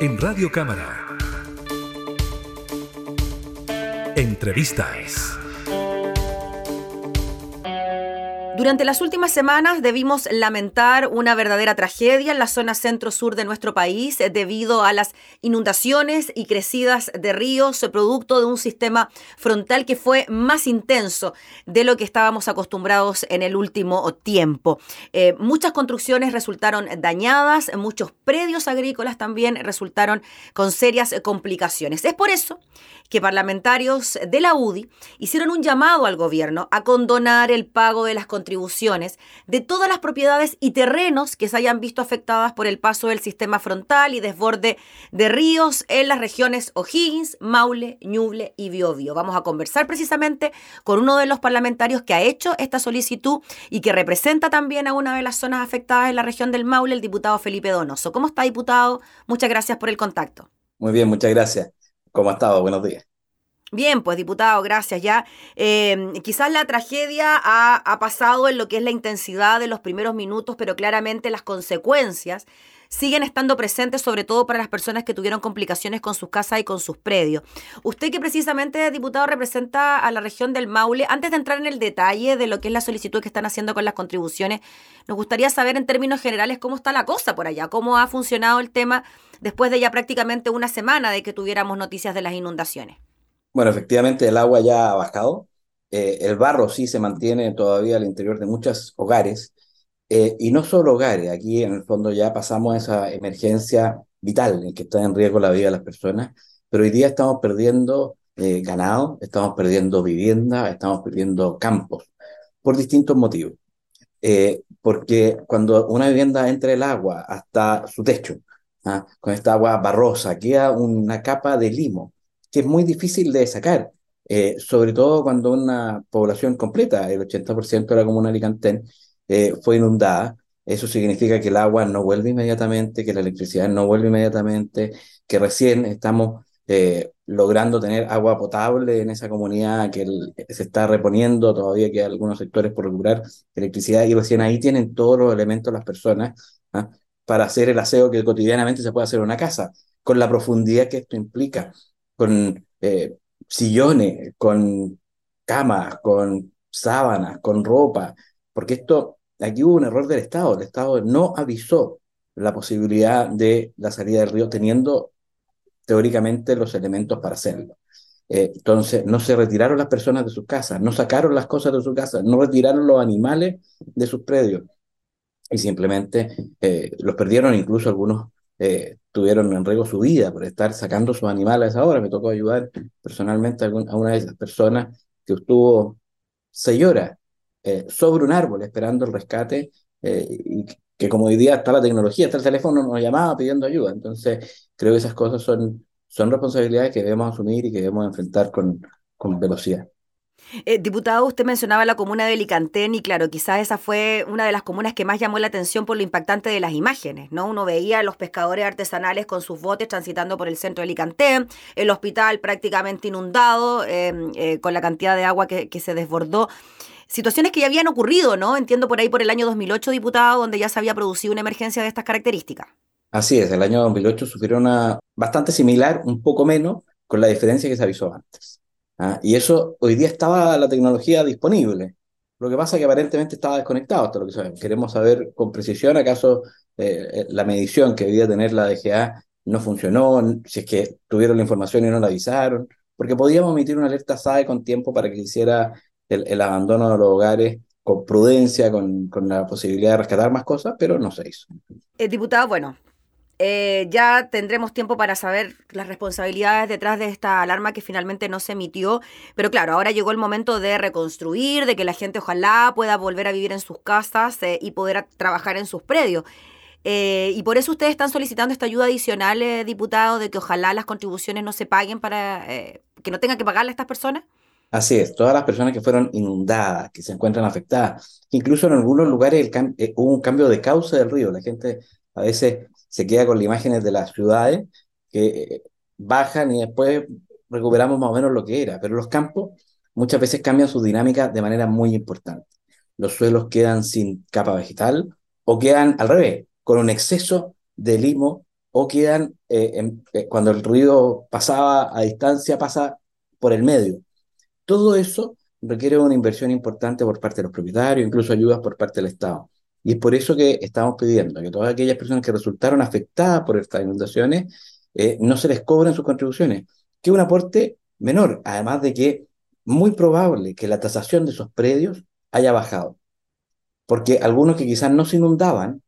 En Radio Cámara. Entrevistas. Durante las últimas semanas debimos lamentar una verdadera tragedia en la zona centro-sur de nuestro país eh, debido a las inundaciones y crecidas de ríos, producto de un sistema frontal que fue más intenso de lo que estábamos acostumbrados en el último tiempo. Eh, muchas construcciones resultaron dañadas, muchos predios agrícolas también resultaron con serias complicaciones. Es por eso que parlamentarios de la UDI hicieron un llamado al gobierno a condonar el pago de las contribuciones de todas las propiedades y terrenos que se hayan visto afectadas por el paso del sistema frontal y desborde de ríos en las regiones O'Higgins, Maule, Ñuble y Biobío. Vamos a conversar precisamente con uno de los parlamentarios que ha hecho esta solicitud y que representa también a una de las zonas afectadas en la región del Maule, el diputado Felipe Donoso. ¿Cómo está, diputado? Muchas gracias por el contacto. Muy bien, muchas gracias. ¿Cómo ha estado? Buenos días. Bien, pues diputado, gracias. Ya eh, quizás la tragedia ha, ha, pasado en lo que es la intensidad de los primeros minutos, pero claramente las consecuencias siguen estando presentes, sobre todo para las personas que tuvieron complicaciones con sus casas y con sus predios. Usted que precisamente, diputado, representa a la región del Maule, antes de entrar en el detalle de lo que es la solicitud que están haciendo con las contribuciones, nos gustaría saber en términos generales cómo está la cosa por allá, cómo ha funcionado el tema después de ya prácticamente una semana de que tuviéramos noticias de las inundaciones. Bueno, efectivamente el agua ya ha bajado. Eh, el barro sí se mantiene todavía al interior de muchos hogares. Eh, y no solo hogares, aquí en el fondo ya pasamos a esa emergencia vital en que está en riesgo la vida de las personas, pero hoy día estamos perdiendo eh, ganado, estamos perdiendo vivienda, estamos perdiendo campos, por distintos motivos. porque cuando una vivienda entra el agua hasta su techo, ¿ah? con esta agua barrosa, queda una capa de limo que es muy difícil de sacar, eh, sobre todo cuando una población completa, el 80% de la comuna de Alicantén, eh, fue inundada. Eso significa que el agua no vuelve inmediatamente, que la electricidad no vuelve inmediatamente, que recién estamos eh, logrando tener agua potable en esa comunidad, que se está reponiendo, todavía que hay algunos sectores por recuperar electricidad, y recién ahí tienen todos los elementos las personas ¿ah? para hacer el aseo que cotidianamente se puede hacer en una casa, con la profundidad que esto implica con eh, sillones, con camas, con sábanas, con ropa, porque esto, aquí hubo un error del Estado, el Estado no avisó la posibilidad de la salida del río teniendo teóricamente los elementos para hacerlo. Eh, entonces, no se retiraron las personas de sus casas, no sacaron las cosas de sus casas, no retiraron los animales de sus predios y simplemente eh, los perdieron incluso algunos eh, tuvieron en riesgo su vida por estar sacando sus animales a esa hora. Me tocó ayudar personalmente a, una de esas personas que estuvo seis horas eh, sobre un árbol esperando el rescate eh, y que como hoy día está la tecnología, está el teléfono, nos llamaba pidiendo ayuda. Entonces, creo que esas cosas son, son responsabilidades que debemos asumir y que debemos enfrentar con, con velocidad. Eh, diputado, usted mencionaba la comuna de Licantén y claro, quizás esa fue una de las comunas que más llamó la atención por lo impactante de las imágenes, ¿no? Uno veía a los pescadores artesanales con sus botes transitando por el centro de Licantén, el hospital prácticamente inundado em, eh, con la cantidad de agua que, se desbordó situaciones que ya habían ocurrido, ¿no? Entiendo por ahí por el año 2008, diputado, donde ya se había producido una emergencia de estas características. Así es, el año 2008 sufrieron una bastante similar, un poco menos, con la diferencia que se avisó antes. ¿Ah? Y eso, hoy día estaba la tecnología disponible. Lo que pasa es que aparentemente estaba desconectado, hasta lo que sabemos. Queremos saber con precisión acaso eh, eh, la medición que debía tener la DGA no funcionó, si es que tuvieron la información y no la avisaron, porque podíamos emitir una alerta SAE con tiempo para que hiciera el, el abandono de los hogares con prudencia, con, con, la posibilidad de rescatar más cosas, pero no se hizo. El diputado, bueno, eh, ya tendremos tiempo para saber las responsabilidades detrás de esta alarma que finalmente no se emitió. Pero claro, ahora llegó el momento de reconstruir, de que la gente ojalá pueda volver a vivir en sus casas eh, y poder trabajar en sus predios. Eh, y por eso ustedes están solicitando esta ayuda adicional, diputado, de que ojalá las contribuciones no se paguen para que no tengan que pagarle a estas personas. Así es, todas las personas que fueron inundadas, que se encuentran afectadas, incluso en algunos lugares hubo un cambio de causa del río. La gente a veces se queda con las imágenes de las ciudades que eh, bajan y después recuperamos más o menos lo que era, pero los campos muchas veces cambian su dinámica de manera muy importante. Los suelos quedan sin capa vegetal o quedan al revés, con un exceso de limo o quedan, eh, eh, cuando el río pasaba a distancia, pasa por el medio. Todo eso requiere una inversión importante por parte de los propietarios, incluso ayudas por parte del Estado. Y es por eso que estamos pidiendo que todas aquellas personas que resultaron afectadas por estas inundaciones eh, no se les cobren sus contribuciones, que es un aporte menor, además de que muy probable que la tasación de esos predios haya bajado, porque algunos que quizás no se inundaban,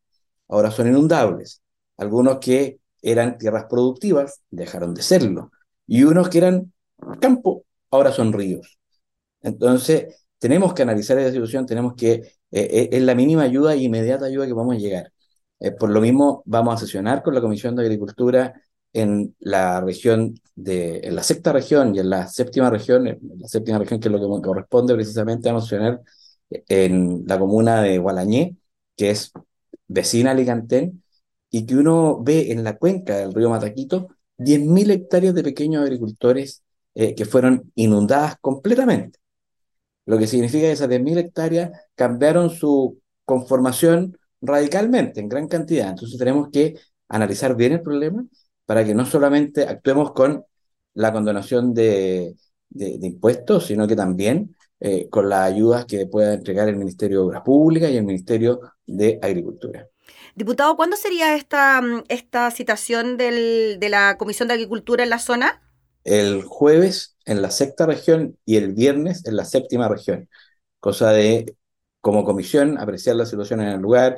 ahora son inundables, algunos que eran tierras productivas dejaron de serlo, y unos que eran campo, ahora son ríos. Entonces, tenemos que analizar esa situación, tenemos que, eh, eh, es la mínima ayuda y inmediata ayuda que vamos a llegar. Eh, por lo mismo, vamos a sesionar con la Comisión de Agricultura en la región de, en la sexta región y en la séptima región, en la séptima región que es lo que corresponde precisamente a sesionar en la comuna de Gualañé, que es vecina a Alicantén, y que uno ve en la cuenca del río Mataquito 10.000 hectáreas de pequeños agricultores que fueron inundadas completamente. Lo que significa que esas 10.000 hectáreas cambiaron su conformación radicalmente, en gran cantidad. Entonces tenemos que analizar bien el problema para que no solamente actuemos con la condonación de, impuestos, sino que también eh, con las ayudas que pueda entregar el Ministerio de Obras Públicas y el Ministerio de Agricultura. Diputado, ¿cuándo sería esta, esta citación del, de la Comisión de Agricultura en la zona? el jueves en la sexta región y el viernes en la séptima región, cosa de, como comisión, apreciar la situación en el lugar,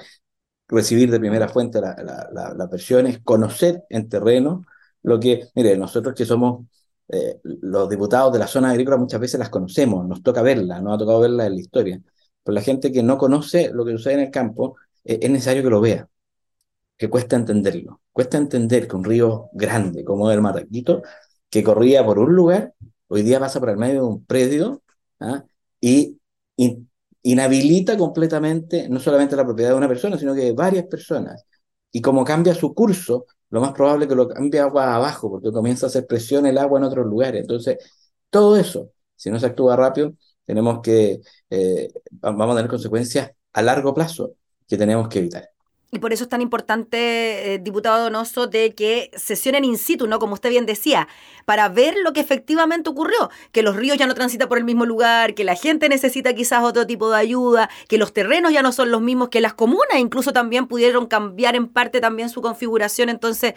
recibir de primera fuente las la, versiones, conocer en terreno lo que, mire, nosotros que somos eh, los diputados de la zona agrícola muchas veces las conocemos, nos toca verlas, nos ha tocado verlas en la historia, pero la gente que no conoce lo que sucede en el campo, eh, es necesario que lo vea, que cuesta entenderlo, cuesta entender que un río grande como el Mataquito que corría por un lugar, hoy día pasa por el medio de un predio ¿ah? y inhabilita completamente no solamente la propiedad de una persona, sino que de varias personas. Y como cambia su curso, lo más probable es que lo cambie agua abajo, porque comienza a hacer presión el agua en otros lugares. Entonces, todo eso, si no se actúa rápido, tenemos que, eh, vamos a tener consecuencias a largo plazo que tenemos que evitar. Y por eso es tan importante, eh, diputado Donoso, de que sesionen in situ, ¿no? Como usted bien decía, para ver lo que efectivamente ocurrió, que los ríos ya no transitan por el mismo lugar, que la gente necesita quizás otro tipo de ayuda, que los terrenos ya no son los mismos, que las comunas incluso también pudieron cambiar en parte también su configuración. Entonces,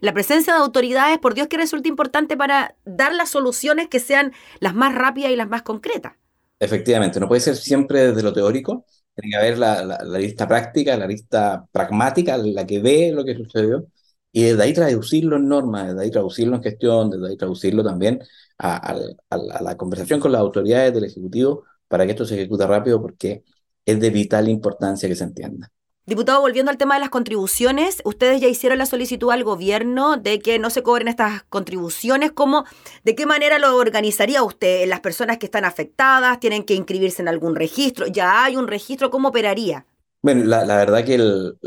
la presencia de autoridades, por Dios que resulta importante para dar las soluciones que sean las más rápidas y las más concretas. Efectivamente, no puede ser siempre desde lo teórico, tiene que haber la, lista práctica, la lista pragmática, la que ve lo que sucedió, y desde ahí traducirlo en normas, desde ahí traducirlo en gestión, desde ahí traducirlo también a, a la conversación con las autoridades del Ejecutivo para que esto se ejecute rápido, porque es de vital importancia que se entienda. Diputado, volviendo al tema de las contribuciones, ustedes ya hicieron la solicitud al gobierno de que no se cobren estas contribuciones. ¿Cómo, ¿De qué manera lo organizaría usted? ¿Las personas que están afectadas tienen que inscribirse en algún registro? ¿Ya hay un registro? ¿Cómo operaría? Bueno, la, verdad que el,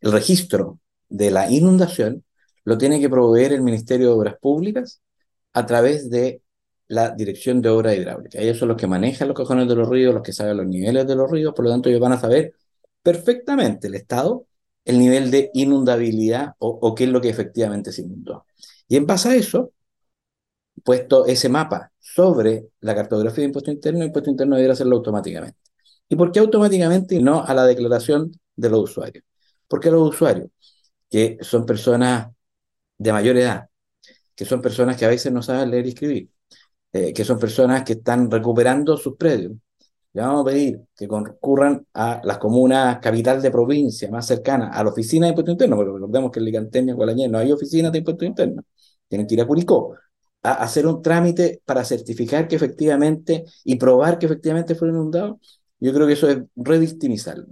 el registro de la inundación lo tiene que proveer el Ministerio de Obras Públicas a través de la Dirección de Obras Hidráulicas. Ellos son los que manejan los cojones de los ríos, los que saben los niveles de los ríos, por lo tanto ellos van a saber perfectamente el Estado el nivel de inundabilidad o, qué es lo que efectivamente se inundó. Y en base a eso, puesto ese mapa sobre la cartografía de impuesto interno, el impuesto interno debería hacerlo automáticamente. ¿Y por qué automáticamente y no a la declaración de los usuarios? Porque los usuarios, que son personas de mayor edad, que son personas que a veces no saben leer y escribir, eh, que son personas que están recuperando sus predios, vamos a pedir que concurran a las comunas capital de provincia más cercanas a la oficina de impuesto interno, porque recordemos que en Licanteña, Gualañé, no hay oficina de impuesto interno. Tienen que ir a Curicó a hacer un trámite para certificar que efectivamente y probar que efectivamente fueron inundados. Yo creo que eso es revictimizarlo.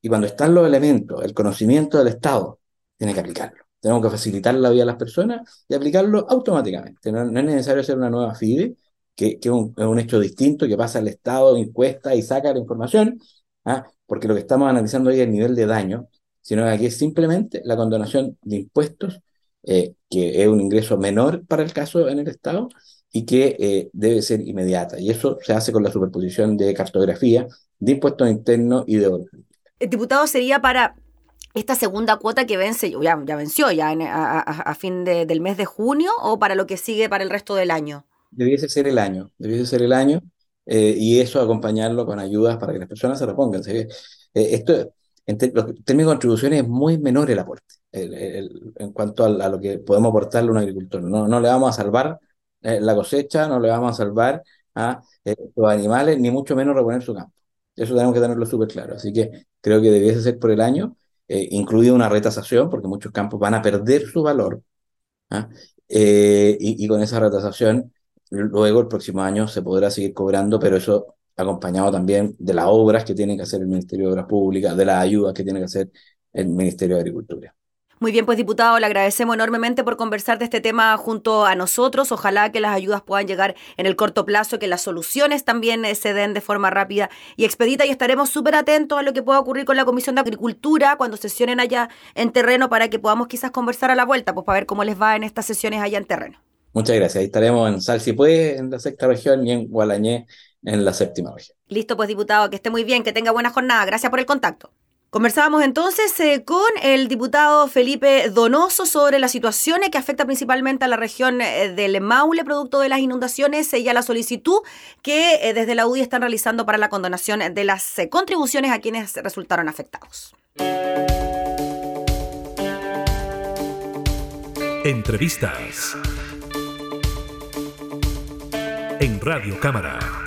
Y cuando están los elementos, el conocimiento del Estado, tiene que aplicarlo. Tenemos que facilitar la vida a las personas y aplicarlo automáticamente. No, no es necesario hacer una nueva FIDE, que, es, un, hecho distinto, que pasa al Estado, encuesta y saca la información, ¿ah? porque lo que estamos analizando hoy es el nivel de daño, sino que aquí es simplemente la condonación de impuestos, eh, que es un ingreso menor para el caso en el Estado y que eh, debe ser inmediata. Y eso se hace con la superposición de cartografía, de impuestos internos y de El diputado sería para esta segunda cuota que vence, ya, ya venció ya a, fin del mes de junio o para lo que sigue para el resto del año? Debiese ser el año, debiese ser el año eh, y eso acompañarlo con ayudas para que las personas se repongan. Eh, esto, en términos de contribuciones es muy menor el aporte en cuanto a, lo que podemos aportarle a un agricultor. No, no le vamos a salvar eh, la cosecha, no le vamos a salvar a los animales, ni mucho menos reponer su campo. Eso tenemos que tenerlo súper claro. Así que creo que debiese ser por el año, eh, incluida una retasación, porque muchos campos van a perder su valor. ¿ah? Eh, y, con esa retasación, luego el próximo año se podrá seguir cobrando, pero eso acompañado también de las obras que tiene que hacer el Ministerio de Obras Públicas, de las ayudas que tiene que hacer el Ministerio de Agricultura. Muy bien, pues diputado, le agradecemos enormemente por conversar de este tema junto a nosotros. Ojalá que las ayudas puedan llegar en el corto plazo, que las soluciones también eh, se den de forma rápida y expedita y estaremos súper atentos a lo que pueda ocurrir con la Comisión de Agricultura cuando sesionen allá en terreno para que podamos quizás conversar a la vuelta, pues para ver cómo les va en estas sesiones allá en terreno. Muchas gracias. Ahí estaremos en Salsipué, en la sexta región, y en Gualañé, en la séptima región. Listo, pues diputado, que esté muy bien, que tenga buena jornada. Gracias por el contacto. Conversábamos entonces eh, con el diputado Felipe Donoso sobre las situaciones que afecta principalmente a la región eh, del Maule, producto de las inundaciones, y a la solicitud que eh, desde la UDI están realizando para la condonación de las contribuciones a quienes resultaron afectados. Entrevistas en Radio Cámara.